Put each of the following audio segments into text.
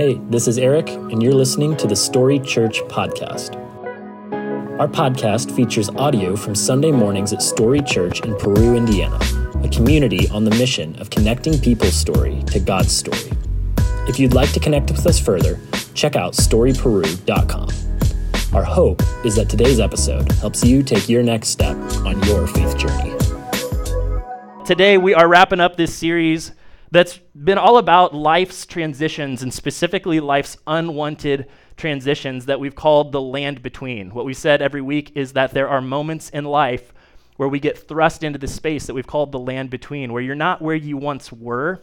Hey, this is Eric, and you're listening to the Story Church Podcast. Our podcast features audio from Sunday mornings at Story Church in Peru, Indiana, a community on the mission of connecting people's story to God's story. If you'd like to connect with us further, check out storyperu.com. Our hope is that today's episode helps you take your next step on your faith journey. Today, we are wrapping up this series that's been all about life's transitions and specifically life's unwanted transitions that we've called the land between. What we said every week is that there are moments in life where we get thrust into the space that we've called the land between, where you're not where you once were,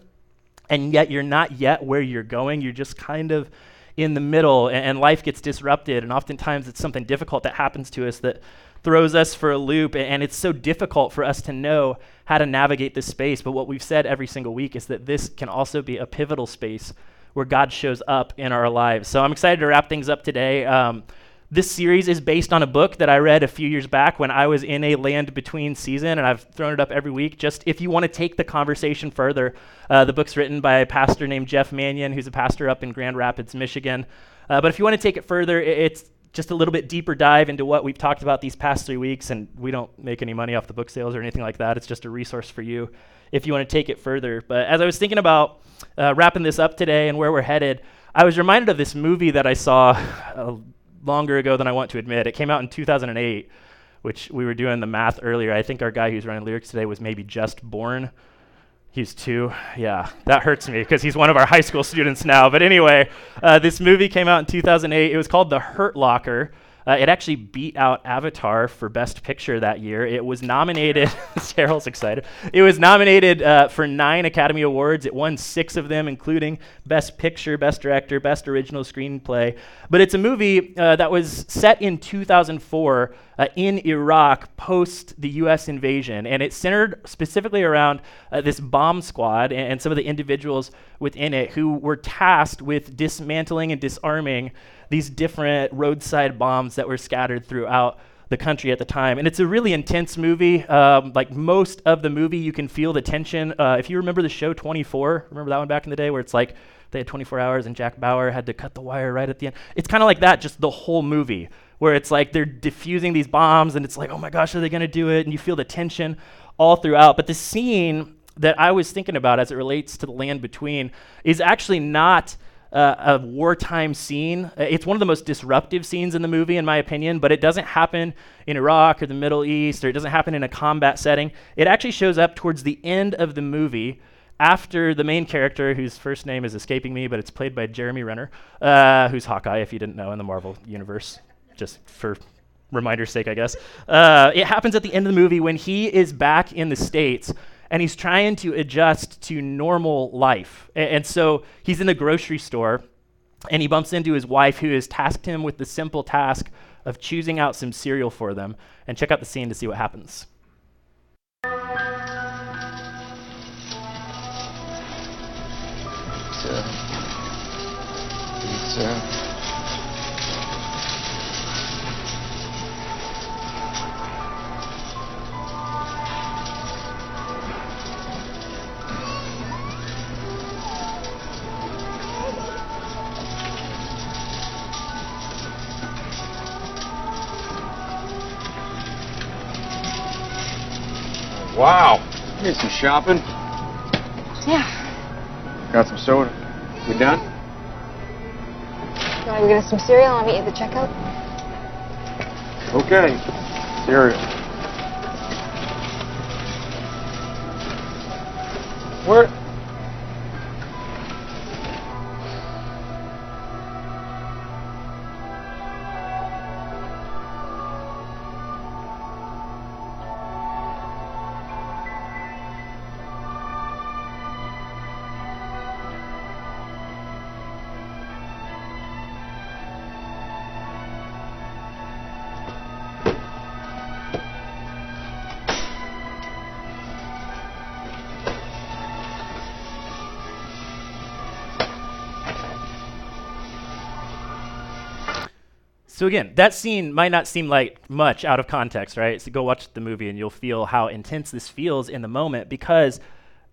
and yet you're not yet where you're going. You're just kind of in the middle, and, and life gets disrupted. And oftentimes it's something difficult that happens to us that throws us for a loop, and it's so difficult for us to know how to navigate this space. But what we've said every single week is that this can also be a pivotal space where God shows up in our lives. So I'm excited to wrap things up today. Um, this series is based on a book that I read a few years back when I was in a land between season, and I've thrown it up every week. Just if you want to take the conversation further, uh, the book's written by a pastor named Jeff Manion, who's a pastor up in Grand Rapids, Michigan. Uh, but if you want to take it further, it's just a little bit deeper dive into what we've talked about these past three weeks. And we don't make any money off the book sales or anything like that. It's just a resource for you if you want to take it further. But as I was thinking about uh, wrapping this up today and where we're headed, I was reminded of this movie that I saw uh, longer ago than I want to admit. It came out in 2008, which we were doing the math earlier. I think our guy who's running lyrics today was maybe just born. He's two. Yeah, that hurts me because he's one of our high school students now. But anyway, uh, this movie came out in 2008. It was called The Hurt Locker. Uh, it actually beat out Avatar for Best Picture that year. It was nominated, Carol's excited. It was nominated uh, for nine Academy Awards. It won six of them, including Best Picture, Best Director, Best Original Screenplay. But it's a movie uh, that was set in 2004 uh, in Iraq post the U.S. invasion. And it centered specifically around uh, this bomb squad and, and some of the individuals within it who were tasked with dismantling and disarming these different roadside bombs that were scattered throughout the country at the time. And it's a really intense movie. Um, like most of the movie, you can feel the tension. Uh, if you remember the show 24, remember that one back in the day where it's like they had 24 hours and Jack Bauer had to cut the wire right at the end? It's kind of like that, just the whole movie, where it's like they're diffusing these bombs and it's like, oh my gosh, are they going to do it? And you feel the tension all throughout. But the scene that I was thinking about as it relates to the land between is actually not uh, a wartime scene. Uh, it's one of the most disruptive scenes in the movie, in my opinion, but it doesn't happen in Iraq or the Middle East, or it doesn't happen in a combat setting. It actually shows up towards the end of the movie after the main character, whose first name is escaping me, but it's played by Jeremy Renner, uh, who's Hawkeye, if you didn't know, in the Marvel Universe, just for reminder's sake, I guess. Uh, it happens at the end of the movie when he is back in the States and he's trying to adjust to normal life. And, and so he's in the grocery store and he bumps into his wife who has tasked him with the simple task of choosing out some cereal for them. And check out the scene to see what happens. Pizza. Pizza. Wow. Need some shopping. Yeah. Got some soda. We done? You want to get us some cereal? I'll meet you at the checkout. Okay. Cereal. So again, that scene might not seem like much out of context, right? So go watch the movie and you'll feel how intense this feels in the moment because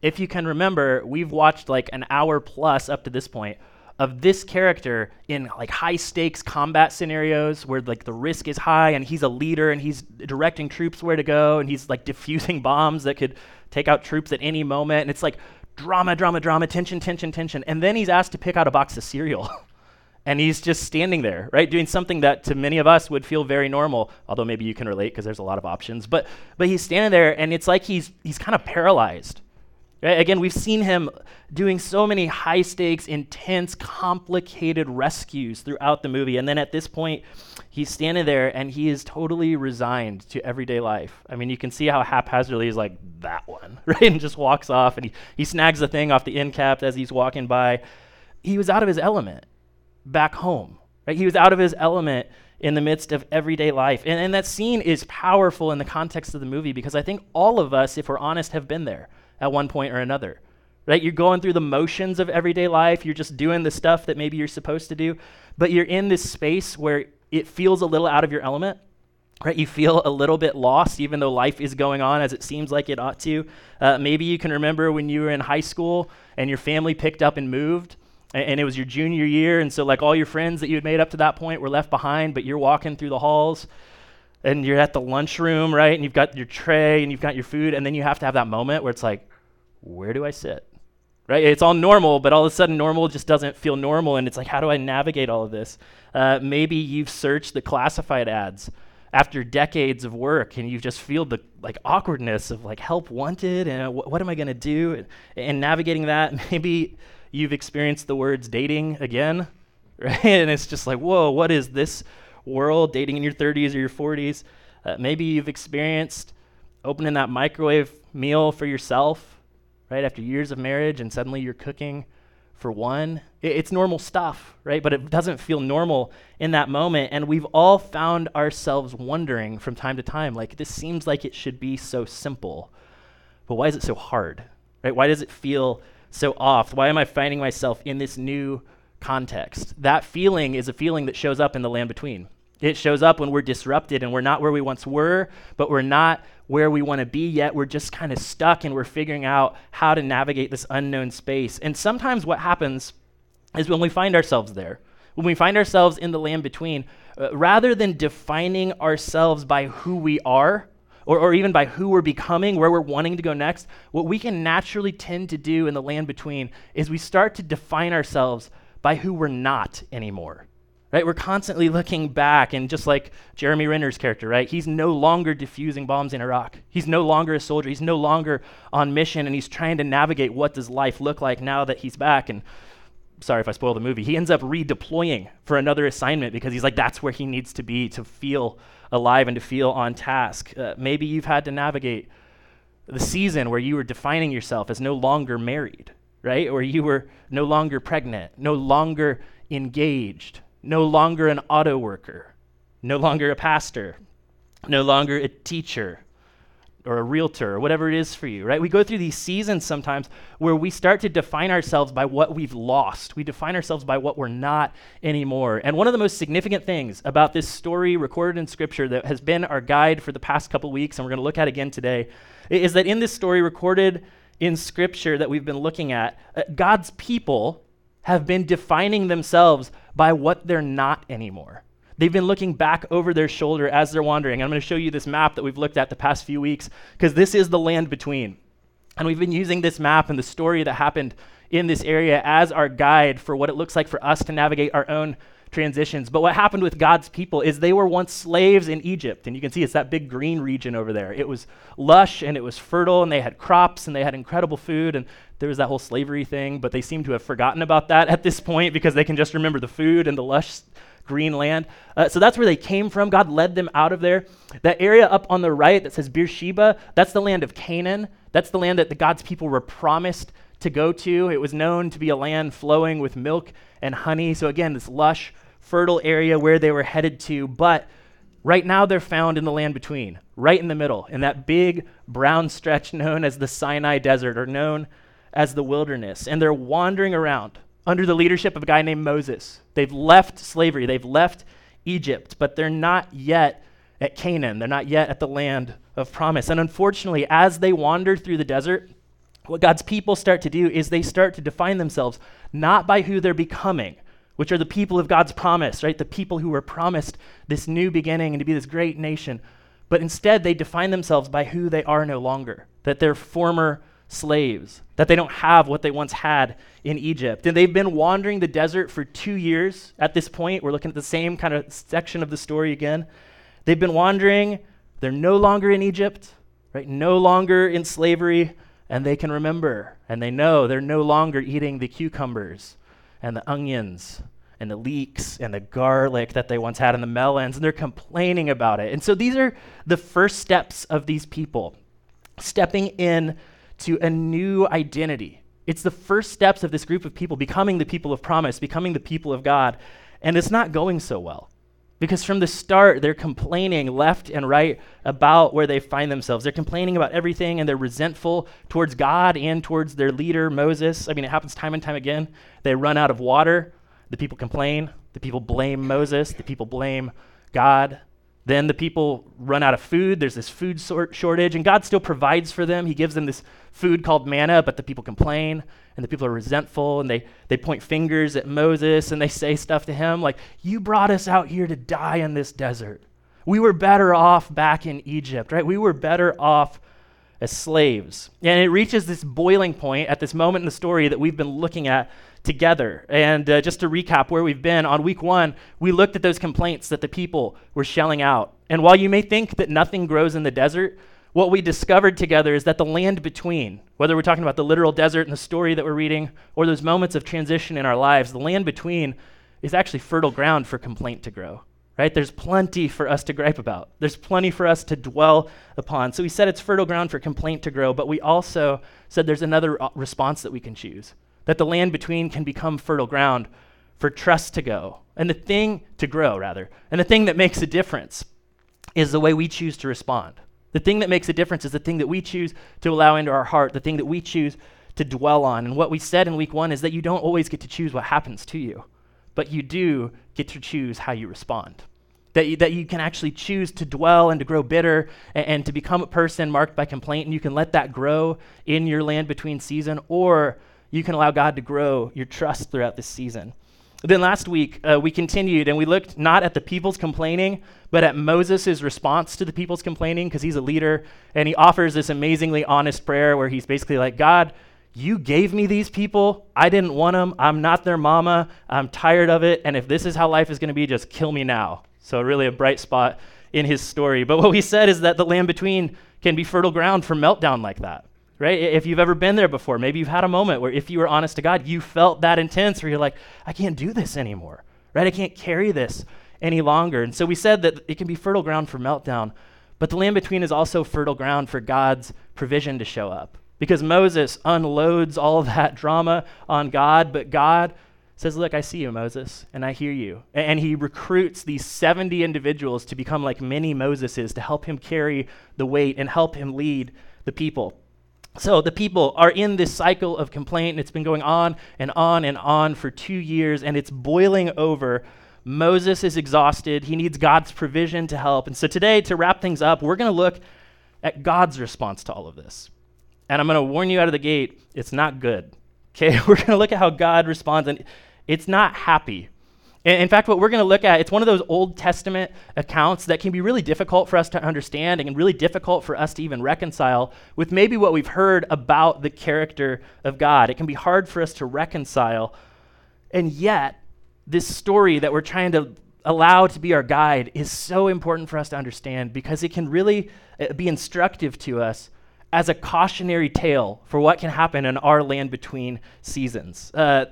if you can remember, we've watched like an hour plus up to this point of this character in like high stakes combat scenarios where like the risk is high and he's a leader and he's directing troops where to go and he's like diffusing bombs that could take out troops at any moment. And it's like drama drama drama tension tension tension. And then he's asked to pick out a box of cereal and he's just standing there right doing something that to many of us would feel very normal although maybe you can relate because there's a lot of options but but he's standing there and it's like he's he's kind of paralyzed Right? Again, we've seen him doing so many high stakes, intense, complicated rescues throughout the movie. And then at this point, he's standing there and he is totally resigned to everyday life. I mean, you can see how haphazardly he's like, that one, right? And just walks off and he, he snags the thing off the end cap as he's walking by. He was out of his element back home, right? He was out of his element in the midst of everyday life. And, and that scene is powerful in the context of the movie because I think all of us, if we're honest, have been there at one point or another. Right? You're going through the motions of everyday life. You're just doing the stuff that maybe you're supposed to do, but you're in this space where it feels a little out of your element. Right? You feel a little bit lost, even though life is going on as it seems like it ought to. Uh, maybe you can remember when you were in high school and your family picked up and moved, and, and it was your junior year, and so like all your friends that you had made up to that point were left behind, but you're walking through the halls and you're at the lunchroom, right? And you've got your tray and you've got your food, and then you have to have that moment where it's like, where do I sit? Right? It's all normal, but all of a sudden, normal just doesn't feel normal, and it's like, how do I navigate all of this? Uh, maybe you've searched the classified ads after decades of work, and you just feel the like awkwardness of like help wanted, and wh- what am I going to do? And, and navigating that, maybe you've experienced the words dating again, right? And it's just like, whoa, what is this? world, dating in your 30s or your 40s. Uh, maybe you've experienced opening that microwave meal for yourself, right, after years of marriage, and suddenly you're cooking for one. It, it's normal stuff, right? But it doesn't feel normal in that moment. And we've all found ourselves wondering from time to time, like, this seems like it should be so simple, but why is it so hard, right? Why does it feel so off? Why am I finding myself in this new context? That feeling is a feeling that shows up in the land between. It shows up when we're disrupted and we're not where we once were, but we're not where we want to be yet. We're just kind of stuck and we're figuring out how to navigate this unknown space. And sometimes what happens is when we find ourselves there, when we find ourselves in the land between, uh, rather than defining ourselves by who we are, or, or even by who we're becoming, where we're wanting to go next, what we can naturally tend to do in the land between is we start to define ourselves by who we're not anymore. Right? We're constantly looking back, and just like Jeremy Renner's character, right? He's no longer diffusing bombs in Iraq. He's no longer a soldier. He's no longer on mission, and he's trying to navigate what does life look like now that he's back. And sorry if I spoil the movie. He ends up redeploying for another assignment because he's like that's where he needs to be to feel alive and to feel on task. Uh, maybe you've had to navigate the season where you were defining yourself as no longer married, right? Or you were no longer pregnant, no longer engaged, no longer an auto worker, no longer a pastor, no longer a teacher or a realtor or whatever it is for you, right? We go through these seasons sometimes where we start to define ourselves by what we've lost. We define ourselves by what we're not anymore. And one of the most significant things about this story recorded in Scripture that has been our guide for the past couple weeks, and we're going to look at again today, is that in this story recorded in Scripture that we've been looking at, uh, God's people have been defining themselves by what they're not anymore. They've been looking back over their shoulder as they're wandering. I'm going to show you this map that we've looked at the past few weeks because this is the land between. And we've been using this map and the story that happened in this area as our guide for what it looks like for us to navigate our own transitions. But what happened with God's people is they were once slaves in Egypt. And you can see it's that big green region over there. It was lush and it was fertile, and they had crops and they had incredible food. And there was that whole slavery thing, but they seem to have forgotten about that at this point because they can just remember the food and the lush green land. Uh, so that's where they came from. God led them out of there. That area up on the right that says Beersheba, that's the land of Canaan. That's the land that the God's people were promised to go to. It was known to be a land flowing with milk and honey. So again, this lush, fertile area where they were headed to. But right now they're found in the land between, right in the middle, in that big brown stretch known as the Sinai Desert or known as the wilderness. And they're wandering around under the leadership of a guy named Moses. They've left slavery, they've left Egypt, but they're not yet at Canaan. They're not yet at the land of promise. And unfortunately, as they wander through the desert, what God's people start to do is they start to define themselves not by who they're becoming, which are the people of God's promise, right? The people who were promised this new beginning and to be this great nation. But instead, they define themselves by who they are no longer, that they're former slaves, that they don't have what they once had in Egypt. And they've been wandering the desert for two years at this point. We're looking at the same kind of section of the story again. They've been wandering, they're no longer in Egypt, right? No longer in slavery, and they can remember and they know they're no longer eating the cucumbers and the onions and the leeks and the garlic that they once had and the melons, and they're complaining about it. And so these are the first steps of these people stepping in to a new identity. It's the first steps of this group of people becoming the people of promise, becoming the people of God. And it's not going so well. Because from the start, they're complaining left and right about where they find themselves. They're complaining about everything and they're resentful towards God and towards their leader, Moses. I mean, it happens time and time again. They run out of water. The people complain. The people blame Moses. The people blame God. Then the people run out of food. There's this food shortage, and God still provides for them. He gives them this food called manna, but the people complain, and the people are resentful, and they, they point fingers at Moses, and they say stuff to him like, You brought us out here to die in this desert. We were better off back in Egypt, right? We were better off as slaves. And it reaches this boiling point at this moment in the story that we've been looking at together. And uh, just to recap where we've been, on week one, we looked at those complaints that the people were shelling out. And while you may think that nothing grows in the desert, what we discovered together is that the land between, whether we're talking about the literal desert in the story that we're reading, or those moments of transition in our lives, the land between is actually fertile ground for complaint to grow. Right? There's plenty for us to gripe about. There's plenty for us to dwell upon. So we said it's fertile ground for complaint to grow, but we also said there's another uh, response that we can choose that the land between can become fertile ground for trust to go and the thing to grow rather and the thing that makes a difference is the way we choose to respond the thing that makes a difference is the thing that we choose to allow into our heart the thing that we choose to dwell on and what we said in week one is that you don't always get to choose what happens to you but you do get to choose how you respond that you, that you can actually choose to dwell and to grow bitter and, and to become a person marked by complaint and you can let that grow in your land between season or you can allow God to grow your trust throughout this season. Then last week, uh, we continued and we looked not at the people's complaining, but at Moses' response to the people's complaining because he's a leader. And he offers this amazingly honest prayer where he's basically like, God, you gave me these people. I didn't want them. I'm not their mama. I'm tired of it. And if this is how life is going to be, just kill me now. So, really, a bright spot in his story. But what we said is that the land between can be fertile ground for meltdown like that right? If you've ever been there before, maybe you've had a moment where if you were honest to God, you felt that intense where you're like, I can't do this anymore, right? I can't carry this any longer. And so we said that it can be fertile ground for meltdown, but the land between is also fertile ground for God's provision to show up. Because Moses unloads all that drama on God, but God says, Look, I see you, Moses, and I hear you. And he recruits these 70 individuals to become like many Moseses to help him carry the weight and help him lead the people. So the people are in this cycle of complaint, and it's been going on and on and on for two years, and it's boiling over. Moses is exhausted. He needs God's provision to help. And so today, to wrap things up, we're going to look at God's response to all of this. And I'm going to warn you out of the gate, it's not good. Okay? We're going to look at how God responds, and it's not happy. In fact, what we're going to look at, it's one of those Old Testament accounts that can be really difficult for us to understand and really difficult for us to even reconcile with maybe what we've heard about the character of God. It can be hard for us to reconcile. And yet, this story that we're trying to allow to be our guide is so important for us to understand because it can really uh, be instructive to us as a cautionary tale for what can happen in our land between seasons. Uh,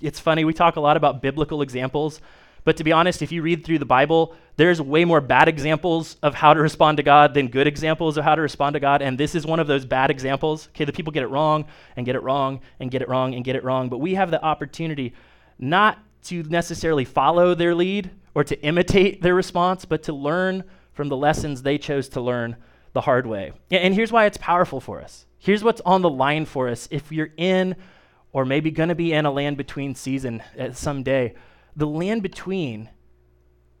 it's funny, we talk a lot about biblical examples, but to be honest, if you read through the Bible, there's way more bad examples of how to respond to God than good examples of how to respond to God. And this is one of those bad examples. Okay, the people get it wrong and get it wrong and get it wrong and get it wrong. But we have the opportunity not to necessarily follow their lead or to imitate their response, but to learn from the lessons they chose to learn the hard way. And here's why it's powerful for us. Here's what's on the line for us. If you're in or maybe going to be in a land between season uh, someday. the land between,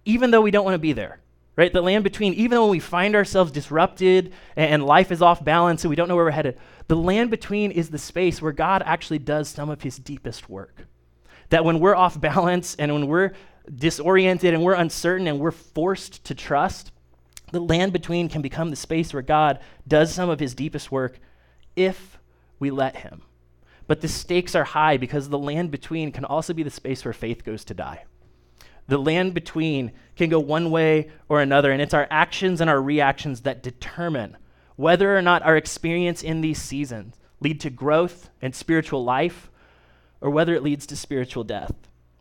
even though we don't want to be there, right? The land between, even though we find ourselves disrupted and life is off balance and we don't know where we're headed, the land between is the space where God actually does some of his deepest work. That when we're off balance and when we're disoriented and we're uncertain and we're forced to trust, the land between can become the space where God does some of his deepest work if we let him. But the stakes are high because the land between can also be the space where faith goes to die. The land between can go one way or another, and it's our actions and our reactions that determine whether or not our experience in these seasons lead to growth and spiritual life or whether it leads to spiritual death.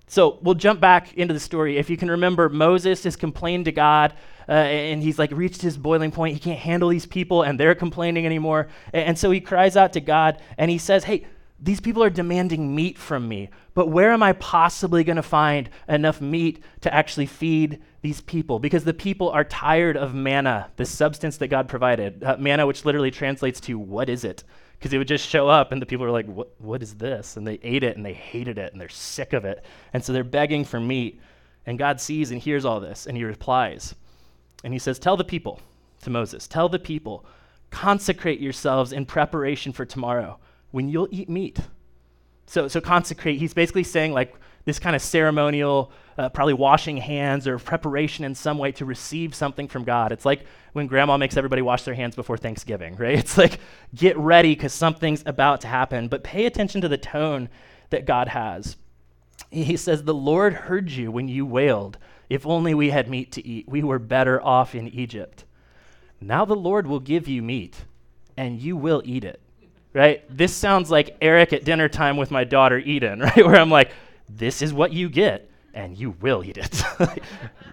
So we'll jump back into the story. If you can remember, Moses has complained to God, uh, and he's like reached his boiling point. He can't handle these people, and they're complaining anymore. And, so he cries out to God, and he says, Hey, these people are demanding meat from me, but where am I possibly going to find enough meat to actually feed these people? Because the people are tired of manna, the substance that God provided. Uh, manna, which literally translates to, What is it? Because it would just show up and the people were like what, what is this? And they ate it and they hated it and they're sick of it. And so they're begging for meat and god sees and hears all this and he replies and he says tell the people to moses tell the people consecrate yourselves in preparation for tomorrow when you'll eat meat. So, so consecrate he's basically saying like this kind of ceremonial, uh, probably washing hands or preparation in some way to receive something from God. It's like when grandma makes everybody wash their hands before Thanksgiving, right? It's like get ready because something's about to happen. But pay attention to the tone that God has. He says, The Lord heard you when you wailed. If only we had meat to eat. We were better off in Egypt. Now the Lord will give you meat, and you will eat it. Right? This sounds like Eric at dinner time with my daughter Eden, right? Where I'm like, this is what you get and you will eat it.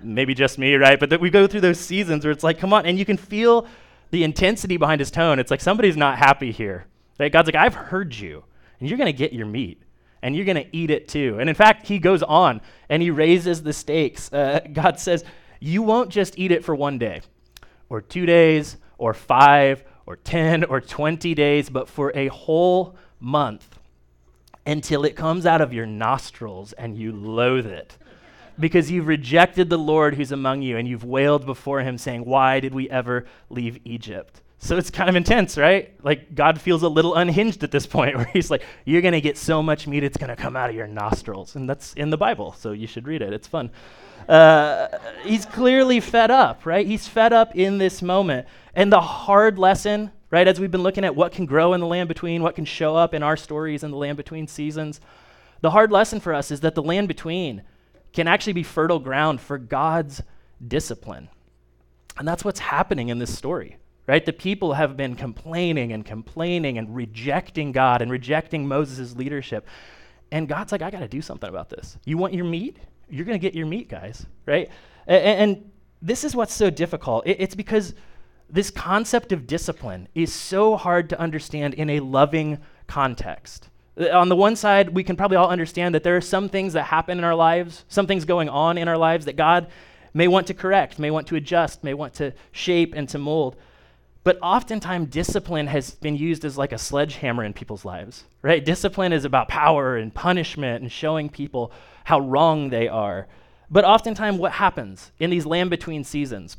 Maybe just me, right? But that we go through those seasons where it's like, come on, and you can feel the intensity behind his tone. It's like somebody's not happy here. Right? God's like, I've heard you, and you're going to get your meat, and you're going to eat it too. And in fact, he goes on and he raises the stakes. Uh, God says, You won't just eat it for one day, or two days, or five, or 10, or 20 days, but for a whole month until it comes out of your nostrils and you loathe it. Because you've rejected the Lord who's among you and you've wailed before him, saying, Why did we ever leave Egypt? So it's kind of intense, right? Like God feels a little unhinged at this point where he's like, You're going to get so much meat, it's going to come out of your nostrils. And that's in the Bible, so you should read it. It's fun. Uh, he's clearly fed up, right? He's fed up in this moment. And the hard lesson right? As we've been looking at what can grow in the land between, what can show up in our stories in the land between seasons, the hard lesson for us is that the land between can actually be fertile ground for God's discipline. And that's what's happening in this story, right? The people have been complaining and complaining and rejecting God and rejecting Moses' leadership. And God's like, I got to do something about this. You want your meat? You're going to get your meat, guys, right? And, and, this is what's so difficult. It, it's because this concept of discipline is so hard to understand in a loving context. Uh, on the one side, we can probably all understand that there are some things that happen in our lives, some things going on in our lives that God may want to correct, may want to adjust, may want to shape and to mold. But oftentimes, discipline has been used as like a sledgehammer in people's lives, right? Discipline is about power and punishment and showing people how wrong they are. But oftentimes, what happens in these land between seasons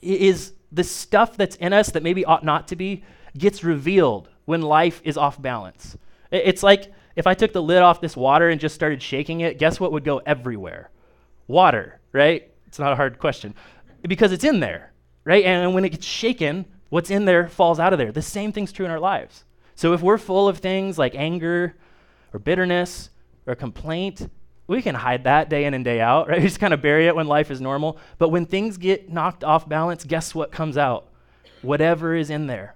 is the stuff that's in us that maybe ought not to be gets revealed when life is off balance. It's like if I took the lid off this water and just started shaking it, guess what would go everywhere? Water, right? It's not a hard question. Because it's in there, right? And when it gets shaken, what's in there falls out of there. The same thing's true in our lives. So if we're full of things like anger or bitterness or complaint, we can hide that day in and day out, right? We just kind of bury it when life is normal. But when things get knocked off balance, guess what comes out? Whatever is in there.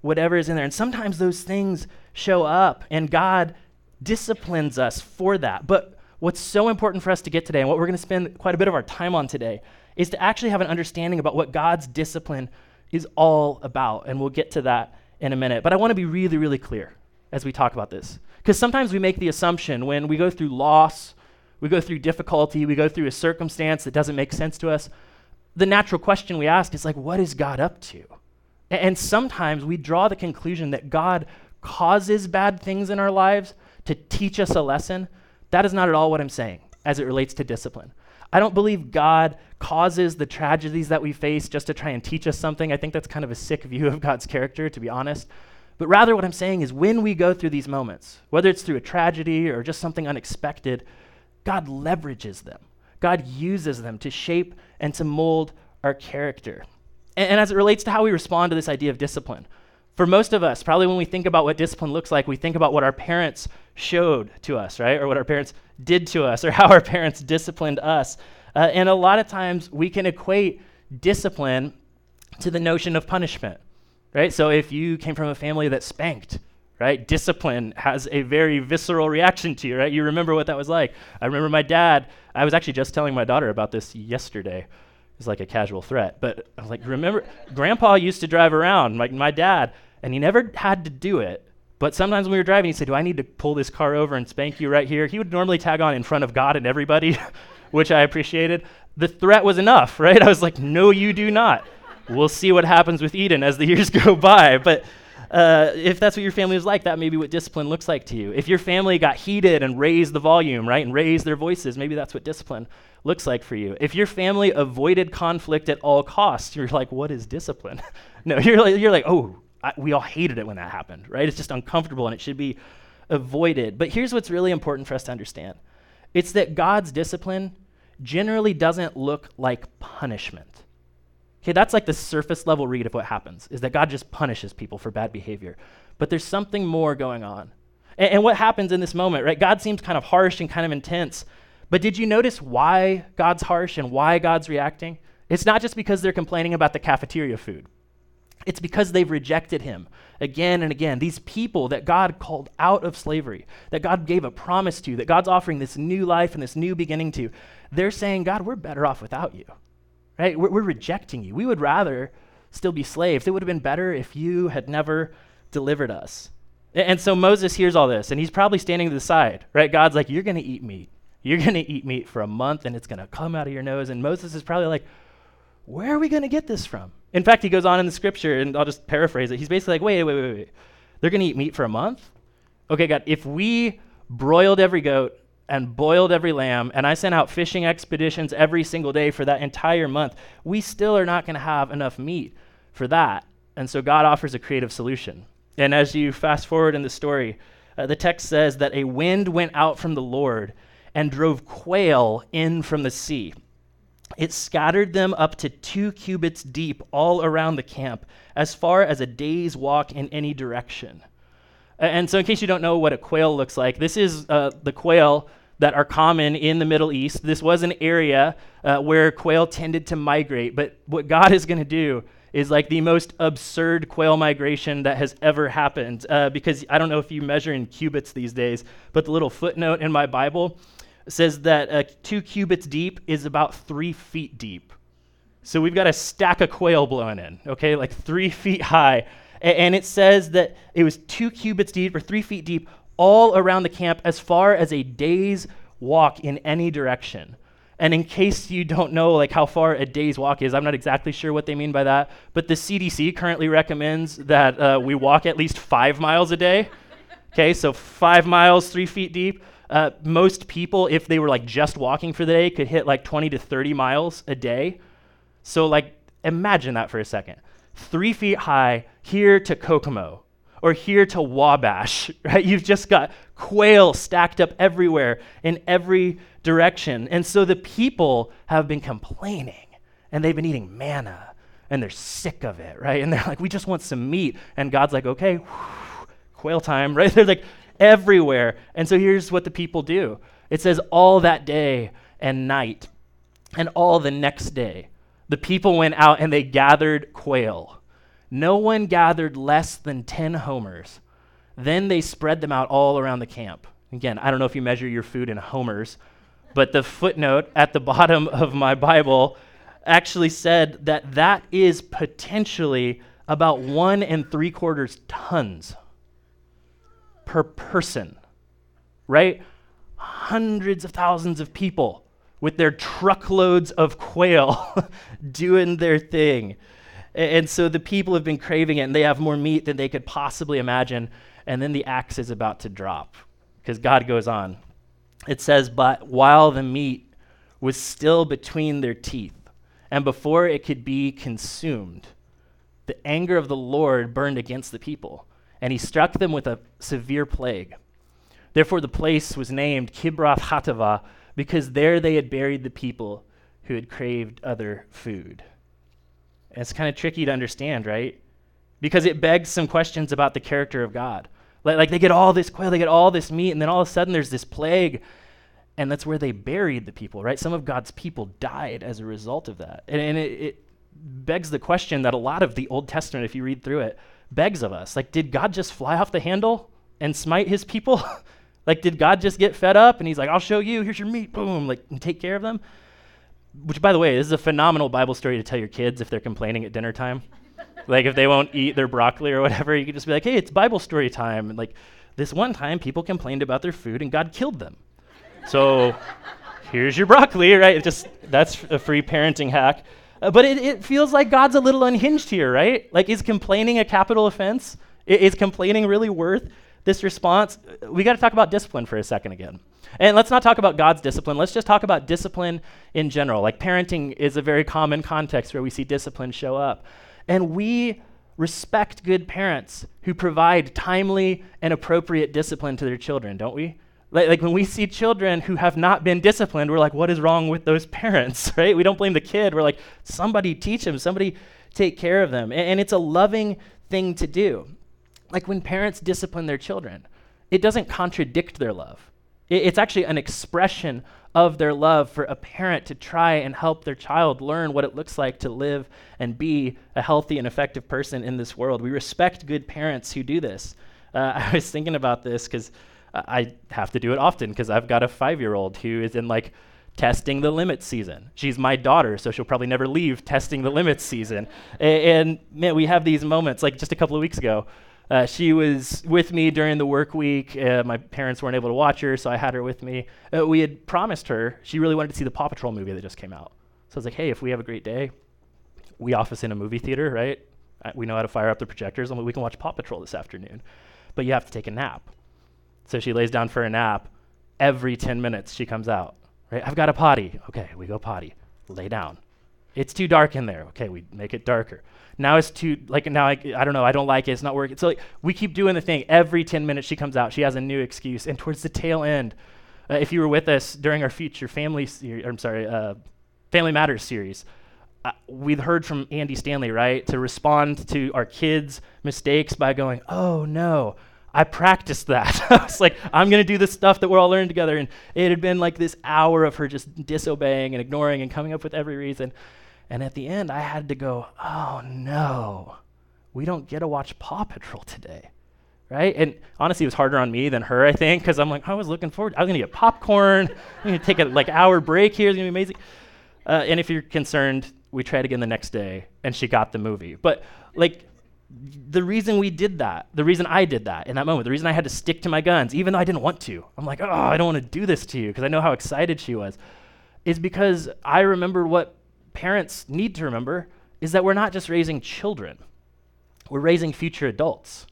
Whatever is in there. And sometimes those things show up, and God disciplines us for that. But what's so important for us to get today, and what we're going to spend quite a bit of our time on today, is to actually have an understanding about what God's discipline is all about. And we'll get to that in a minute. But I want to be really, really clear as we talk about this. Because sometimes we make the assumption when we go through loss we go through difficulty, we go through a circumstance that doesn't make sense to us, the natural question we ask is like, what is God up to? And sometimes we draw the conclusion that God causes bad things in our lives to teach us a lesson. That is not at all what I'm saying as it relates to discipline. I don't believe God causes the tragedies that we face just to try and teach us something. I think that's kind of a sick view of God's character, to be honest. But rather, what I'm saying is when we go through these moments, whether it's through a tragedy or just something unexpected, God leverages them. God uses them to shape and to mold our character. And, and, as it relates to how we respond to this idea of discipline, for most of us, probably when we think about what discipline looks like, we think about what our parents showed to us, right? Or what our parents did to us, or how our parents disciplined us. Uh, and a lot of times we can equate discipline to the notion of punishment, right? So if you came from a family that spanked, right? Discipline has a very visceral reaction to you, right? You remember what that was like. I remember my dad, I was actually just telling my daughter about this yesterday. It's like a casual threat, but I was like, remember, grandpa used to drive around, like my dad, and he never had to do it. But sometimes when we were driving, he said, Do I need to pull this car over and spank you right here? He would normally tag on in front of God and everybody, which I appreciated. The threat was enough, right? I was like, No, you do not. We'll see what happens with Eden as the years go by. But uh, if that's what your family was like, that may be what discipline looks like to you. If your family got heated and raised the volume, right, and raised their voices, maybe that's what discipline looks like for you. If your family avoided conflict at all costs, you're like, what is discipline? no, you're like, you're like, oh, I, we all hated it when that happened, right? It's just uncomfortable and it should be avoided. But here's what's really important for us to understand it's that God's discipline generally doesn't look like punishment. Okay, that's like the surface level read of what happens, is that God just punishes people for bad behavior. But there's something more going on. And, and what happens in this moment, right? God seems kind of harsh and kind of intense. But did you notice why God's harsh and why God's reacting? It's not just because they're complaining about the cafeteria food. It's because they've rejected him again and again. These people that God called out of slavery, that God gave a promise to, that God's offering this new life and this new beginning to, they're saying, God, we're better off without you right? We're, we're rejecting you. We would rather still be slaves. It would have been better if you had never delivered us. And, so Moses hears all this, and he's probably standing to the side, right? God's like, You're going to eat meat. You're going to eat meat for a month, and it's going to come out of your nose. And Moses is probably like, Where are we going to get this from? In fact, he goes on in the scripture, and I'll just paraphrase it. He's basically like, Wait, wait, wait, wait. They're going to eat meat for a month? Okay, God, if we broiled every goat and boiled every lamb, and I sent out fishing expeditions every single day for that entire month, we still are not going to have enough meat for that. And so God offers a creative solution. And as you fast forward in the story, uh, the text says that a wind went out from the Lord and drove quail in from the sea. It scattered them up to two cubits deep all around the camp, as far as a day's walk in any direction. And so, in case you don't know what a quail looks like, this is uh, the quail that are common in the Middle East. This was an area uh, where quail tended to migrate. But what God is going to do is like the most absurd quail migration that has ever happened. Uh, because I don't know if you measure in cubits these days, but the little footnote in my Bible says that uh, two cubits deep is about three feet deep. So we've got a stack of quail blowing in, okay, like three feet high and it says that it was two cubits deep or three feet deep all around the camp as far as a day's walk in any direction. And in case you don't know like how far a day's walk is, I'm not exactly sure what they mean by that, but the CDC currently recommends that uh, we walk at least five miles a day. Okay, so five miles, three feet deep. Uh, most people, if they were like just walking for the day, could hit like 20 to 30 miles a day. So like, imagine that for a second three feet high here to Kokomo or here to Wabash, right? You've just got quail stacked up everywhere in every direction. And so the people have been complaining and they've been eating manna and they're sick of it, right? And they're like, we just want some meat. And God's like, okay, whew, quail time, right? They're like everywhere. And so here's what the people do it says, all that day and night and all the next day the people went out and they gathered quail. No one gathered less than 10 homers. Then they spread them out all around the camp. Again, I don't know if you measure your food in homers, but the footnote at the bottom of my Bible actually said that that is potentially about one and three quarters tons per person, right? Hundreds of thousands of people with their truckloads of quail doing their thing. And so the people have been craving it, and they have more meat than they could possibly imagine. And then the axe is about to drop because God goes on. It says, But while the meat was still between their teeth, and before it could be consumed, the anger of the Lord burned against the people, and he struck them with a severe plague. Therefore, the place was named Kibroth Hattaavah, because there they had buried the people who had craved other food. And it's kind of tricky to understand, right? Because it begs some questions about the character of God. Like, like they get all this quail, they get all this meat, and then all of a sudden there's this plague, and that's where they buried the people, right? Some of God's people died as a result of that. And, and it, it begs the question that a lot of the Old Testament, if you read through it, begs of us. Like, did God just fly off the handle and smite his people? like, did God just get fed up and he's like, I'll show you, here's your meat, boom, like, and take care of them? Which, by the way, this is a phenomenal Bible story to tell your kids if they're complaining at dinner time. like, if they won't eat their broccoli or whatever, you can just be like, hey, it's Bible story time. And, like, this one time, people complained about their food and God killed them. So, here's your broccoli, right? It just That's a free parenting hack. Uh, but it, it, feels like God's a little unhinged here, right? Like, is complaining a capital offense? Is complaining really worth this response? We got to talk about discipline for a second again. And let's not talk about God's discipline. Let's just talk about discipline in general. Like, parenting is a very common context where we see discipline show up. And we respect good parents who provide timely and appropriate discipline to their children, don't we? Like, like, when we see children who have not been disciplined, we're like, what is wrong with those parents, right? We don't blame the kid. We're like, somebody teach them, somebody take care of them. And, and it's a loving thing to do. Like when parents discipline their children, it doesn't contradict their love. It, it's actually an expression of their love for a parent to try and help their child learn what it looks like to live and be a healthy and effective person in this world. We respect good parents who do this. Uh, I was thinking about this because I have to do it often because I've got a five year old who is in like testing the limits season. She's my daughter, so she'll probably never leave testing the limits season. and, and man, we have these moments. Like just a couple of weeks ago, uh, she was with me during the work week. Uh, my parents weren't able to watch her, so I had her with me. Uh, we had promised her she really wanted to see the Paw Patrol movie that just came out. So I was like, hey, if we have a great day, we office in a movie theater, right? Uh, we know how to fire up the projectors, and we can watch Paw Patrol this afternoon. But you have to take a nap. So she lays down for a nap. Every 10 minutes, she comes out. Right? I've got a potty. Okay, we go potty. Lay down. It's too dark in there. Okay, we make it darker. Now it's too like now I, I don't know. I don't like it. It's not working. So like we keep doing the thing. Every 10 minutes she comes out. She has a new excuse. And towards the tail end, uh, if you were with us during our future family series, I'm sorry, uh, Family Matters series, uh, we've heard from Andy Stanley, right, to respond to our kids' mistakes by going, "Oh no, I practiced that. I was like, I'm going to do this stuff that we're all learning together. And it had been like this hour of her just disobeying and ignoring and coming up with every reason. And at the end, I had to go, oh no, we don't get to watch Paw Patrol today. Right? And honestly, it was harder on me than her, I think, because I'm like, I was looking forward. I was going to get popcorn. I'm going to take a like hour break here. It's going to be amazing. Uh, and if you're concerned, we tried again the next day, and she got the movie. But like, the reason we did that, the reason I did that in that moment, the reason I had to stick to my guns, even though I didn't want to, I'm like, oh, I don't want to do this to you because I know how excited she was, is because I remember what parents need to remember is that we're not just raising children, we're raising future adults.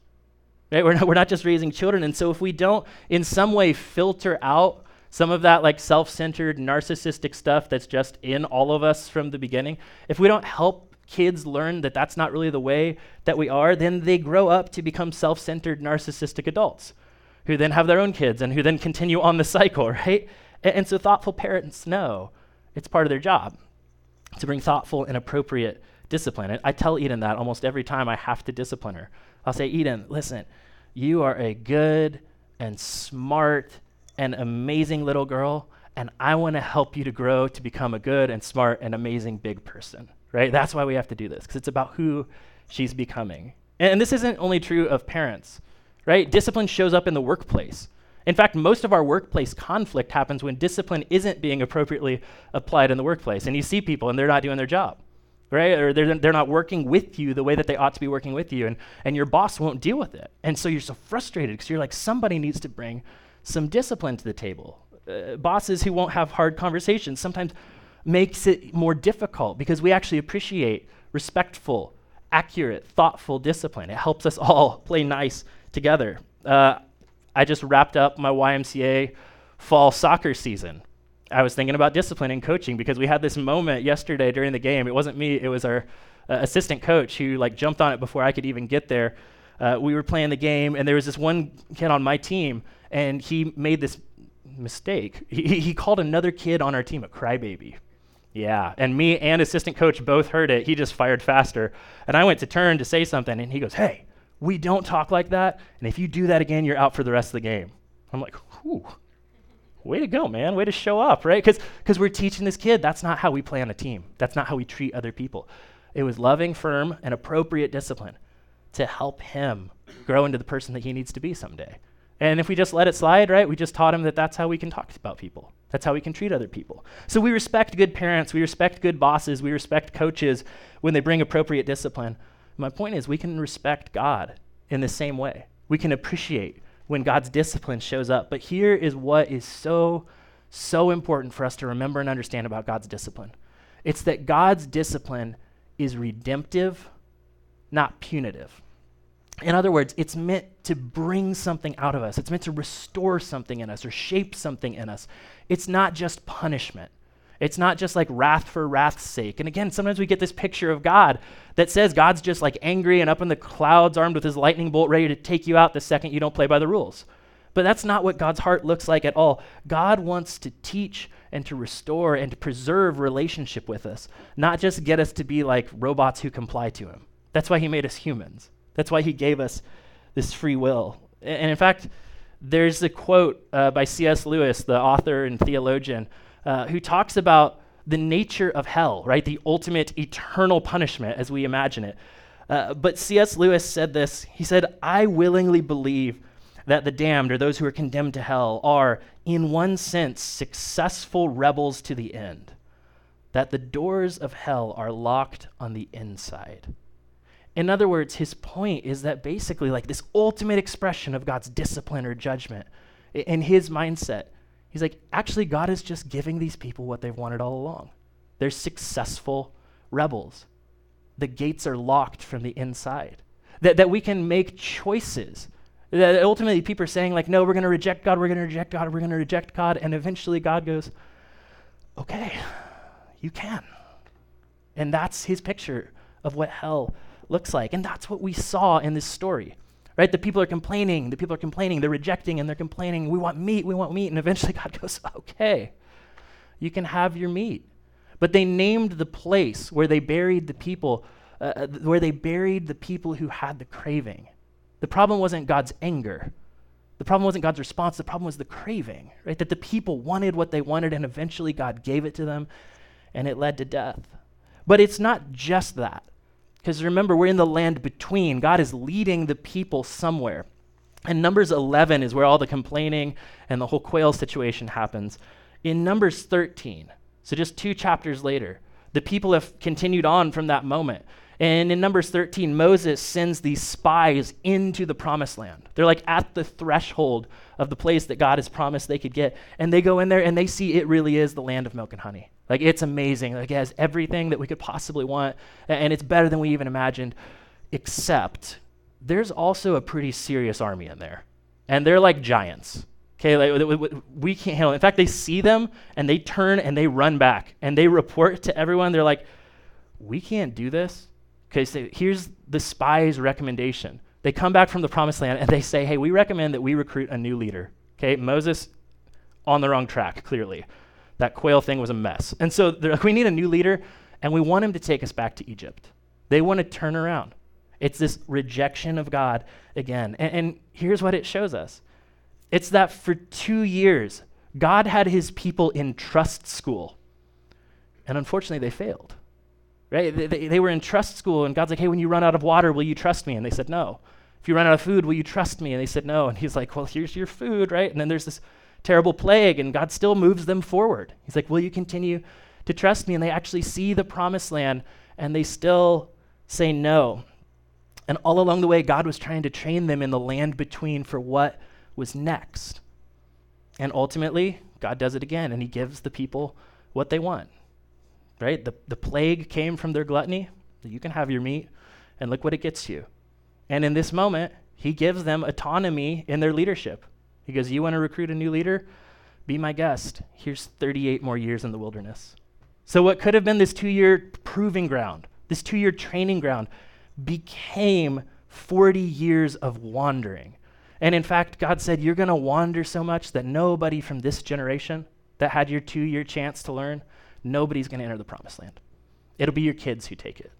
Right? We're not, we're not just raising children. And so if we don't in some way filter out some of that like self-centered narcissistic stuff that's just in all of us from the beginning, if we don't help kids learn that that's not really the way that we are, then they grow up to become self centered, narcissistic adults who then have their own kids and who then continue on the cycle, right? And, and so thoughtful parents know it's part of their job to bring thoughtful and appropriate discipline. I tell Eden that almost every time I have to discipline her. I'll say, Eden, listen, you are a good and smart and amazing little girl, and I want to help you to grow to become a good and smart and amazing big person right? That's why we have to do this, because it's about who she's becoming. And, and this isn't only true of parents, right? Discipline shows up in the workplace. In fact, most of our workplace conflict happens when discipline isn't being appropriately applied in the workplace. And you see people and they're not doing their job, right? Or they're, they're not working with you the way that they ought to be working with you. And, and your boss won't deal with it. And so you're so frustrated because you're like, somebody needs to bring some discipline to the table. Uh, bosses who won't have hard conversations sometimes makes it more difficult because we actually appreciate respectful, accurate, thoughtful discipline. It helps us all play nice together. Uh, I just wrapped up my YMCA fall soccer season. I was thinking about discipline and coaching because we had this moment yesterday during the game. It wasn't me, it was our uh, assistant coach who like jumped on it before I could even get there. uh, we were playing the game, and there was this one kid on my team, and he made this mistake. He, he called another kid on our team a crybaby. Yeah, and me and assistant coach both heard it. He just fired faster. And I went to turn to say something, and he goes, Hey, we don't talk like that. And if you do that again, you're out for the rest of the game. I'm like, Whew, way to go, man. Way to show up, right? Because we're teaching this kid that's not how we play on a team, that's not how we treat other people. It was loving, firm, and appropriate discipline to help him grow into the person that he needs to be someday. And if we just let it slide, right, we just taught him that that's how we can talk about people. That's how we can treat other people. So we respect good parents, we respect good bosses, we respect coaches when they bring appropriate discipline. My point is, we can respect God in the same way. We can appreciate when God's discipline shows up. But here is what is so, so important for us to remember and understand about God's discipline it's that God's discipline is redemptive, not punitive. In other words, it's meant to bring something out of us. It's meant to restore something in us or shape something in us. It's not just punishment. It's not just like wrath for wrath's sake. And again, sometimes we get this picture of God that says God's just like angry and up in the clouds, armed with his lightning bolt, ready to take you out the second you don't play by the rules. But that's not what God's heart looks like at all. God wants to teach and to restore and to preserve relationship with us, not just get us to be like robots who comply to him. That's why he made us humans. That's why he gave us this free will. And in fact, there's a quote uh, by C.S. Lewis, the author and theologian, uh, who talks about the nature of hell, right? The ultimate eternal punishment as we imagine it. Uh, but C.S. Lewis said this He said, I willingly believe that the damned, or those who are condemned to hell, are, in one sense, successful rebels to the end, that the doors of hell are locked on the inside. In other words, his point is that basically, like this ultimate expression of God's discipline or judgment, in his mindset, he's like, actually, God is just giving these people what they've wanted all along. They're successful rebels. The gates are locked from the inside. That, that we can make choices. That ultimately, people are saying, like, no, we're going to reject God, we're going to reject God, we're going to reject God. And eventually, God goes, okay, you can. And that's his picture of what hell looks like. And that's what we saw in this story. Right? The people are complaining, the people are complaining, they're rejecting, and they're complaining, we want meat, we want meat. And eventually God goes, okay, you can have your meat. But they named the place where they buried the people, uh, uh where they buried the people who had the craving. The problem wasn't God's anger. The problem wasn't God's response. The problem was the craving, right? That the people wanted what they wanted, and eventually God gave it to them, and it led to death. But it's not just that. Because remember, we're in the land between. God is leading the people somewhere. And Numbers 11 is where all the complaining and the whole quail situation happens. In Numbers 13, so just two chapters later, the people have continued on from that moment. And in Numbers 13, Moses sends these spies into the promised land. They're like at the threshold of the place that God has promised they could get. And they go in there and they see it really is the land of milk and honey. Like it's amazing. Like it has everything that we could possibly want. And it's better than we even imagined. Except there's also a pretty serious army in there. And they're like giants. Okay, like we can't handle it. In fact, they see them and they turn and they run back and they report to everyone. They're like, we can't do this Okay, so here's the spy's recommendation. They come back from the promised land and they say, hey, we recommend that we recruit a new leader. Okay, Moses on the wrong track, clearly. That quail thing was a mess. And so like, we need a new leader and we want him to take us back to Egypt. They want to turn around. It's this rejection of God again. And, and here's what it shows us it's that for two years, God had his people in trust school. And unfortunately, they failed right? They, they, were in trust school, and God's like, hey, when you run out of water, will you trust me? And they said, no. If you run out of food, will you trust me? And they said, no. And he's like, well, here's your food, right? And then there's this terrible plague, and God still moves them forward. He's like, will you continue to trust me? And they actually see the promised land, and they still say no. And all along the way, God was trying to train them in the land between for what was next. And ultimately, God does it again, and He gives the people what they want right? The, the plague came from their gluttony. You can have your meat, and look what it gets you. And in this moment, he gives them autonomy in their leadership. He goes, You want to recruit a new leader? Be my guest. Here's 38 more years in the wilderness. So, what could have been this two year proving ground, this two year training ground, became 40 years of wandering. And in fact, God said, You're going to wander so much that nobody from this generation that had your two year chance to learn, nobody's going to enter the promised land. It'll be your kids who take it.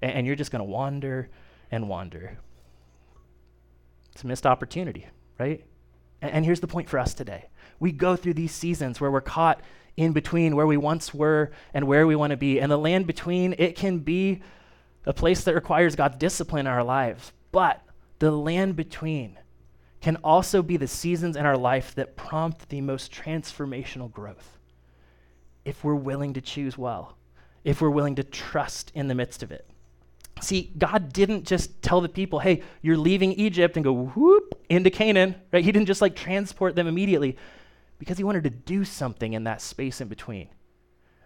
And, and you're just going to wander and wander. It's a missed opportunity, right? And, and here's the point for us today we go through these seasons where we're caught in between where we once were and where we want to be. And the land between, it can be a place that requires God's discipline in our lives. But the land between can also be the seasons in our life that prompt the most transformational growth if we're willing to choose well, if we're willing to trust in the midst of it. See, God didn't just tell the people, hey, you're leaving Egypt and go whoop into Canaan, right? He didn't just like transport them immediately because he wanted to do something in that space in between.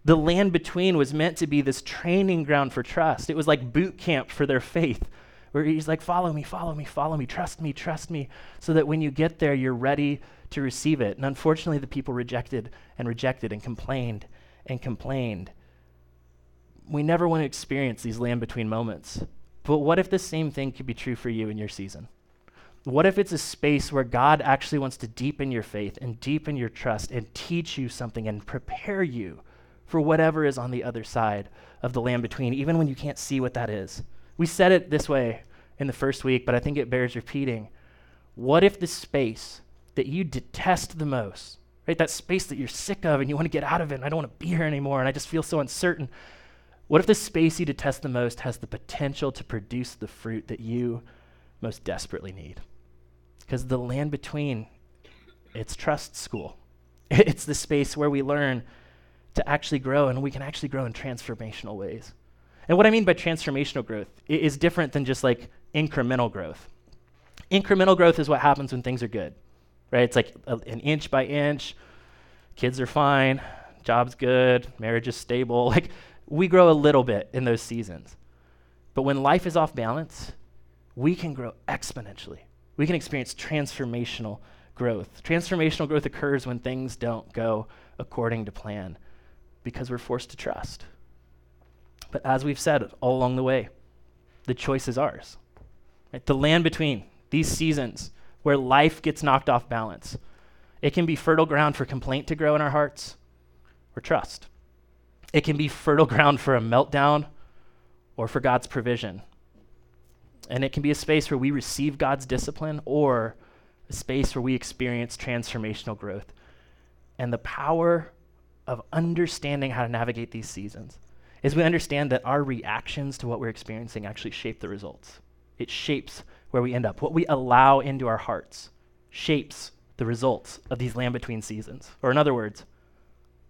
The land between was meant to be this training ground for trust. It was like boot camp for their faith, where he's like, follow me, follow me, follow me, trust me, trust me, so that when you get there, you're ready to receive it. And unfortunately, the people rejected and rejected and complained and complained. We never want to experience these land between moments. But what if the same thing could be true for you in your season? What if it's a space where God actually wants to deepen your faith and deepen your trust and teach you something and prepare you for whatever is on the other side of the land between, even when you can't see what that is? We said it this way in the first week, but I think it bears repeating. What if the space that you detest the most, right, that space that you're sick of and you want to get out of it, and I don't want to be here anymore, and I just feel so uncertain, what if the space you detest the most has the potential to produce the fruit that you most desperately need? Because the land between, it's trust school. It's the space where we learn to actually grow, and we can actually grow in transformational ways. And what I mean by transformational growth is different than just like incremental growth. Incremental growth is what happens when things are good, right? It's like a, an inch by inch, kids are fine, job's good, marriage is stable. Like we grow a little bit in those seasons. But when life is off balance, we can grow exponentially. We can experience transformational growth. Transformational growth occurs when things don't go according to plan because we're forced to trust. But as we've said all along the way, the choice is ours. Right? The land between these seasons where life gets knocked off balance, it can be fertile ground for complaint to grow in our hearts or trust. It can be fertile ground for a meltdown or for God's provision. And it can be a space where we receive God's discipline or a space where we experience transformational growth. And the power of understanding how to navigate these seasons is we understand that our reactions to what we're experiencing actually shape the results. It shapes where we end up. What we allow into our hearts shapes the results of these land between seasons. Or, in other words,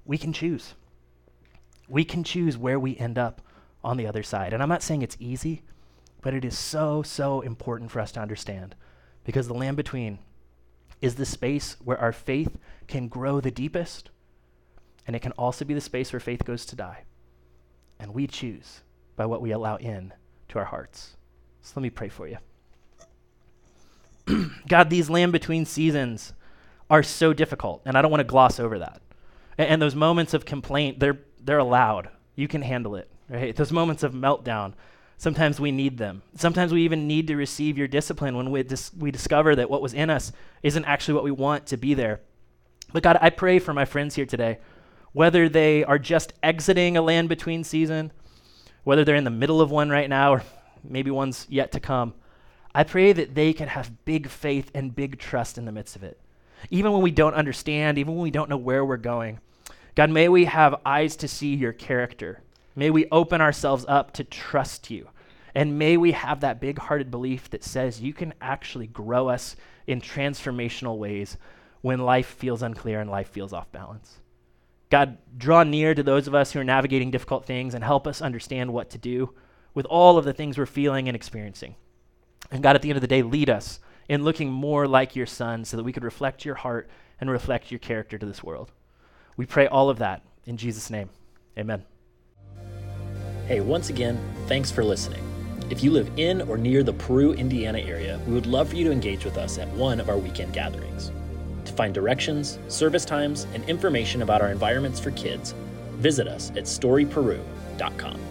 we can choose. We can choose where we end up on the other side. And I'm not saying it's easy, but it is so, so important for us to understand because the land between is the space where our faith can grow the deepest, and it can also be the space where faith goes to die. And we choose by what we allow in to our hearts. So let me pray for you. God, these land between seasons are so difficult, and I don't want to gloss over that. And, and, those moments of complaint, they're, they're allowed. You can handle it, right? Those moments of meltdown, sometimes we need them. Sometimes we even need to receive your discipline when we, dis- we discover that what was in us isn't actually what we want to be there. But God, I pray for my friends here today whether they are just exiting a land between season, whether they're in the middle of one right now, or maybe one's yet to come. I pray that they can have big faith and big trust in the midst of it. Even when we don't understand, even when we don't know where we're going. God, may we have eyes to see your character. May we open ourselves up to trust you. And may we have that big hearted belief that says you can actually grow us in transformational ways when life feels unclear and life feels off balance. God, draw near to those of us who are navigating difficult things and help us understand what to do with all of the things we're feeling and experiencing. And God, at the end of the day, lead us in looking more like your Son so that we could reflect your heart and reflect your character to this world. We pray all of that in Jesus' name. Amen. Hey, once again, thanks for listening. If you live in or near the Peru, Indiana area, we would love for you to engage with us at one of our weekend gatherings. To find directions, service times, and information about our environments for kids, visit us at storyperu.com.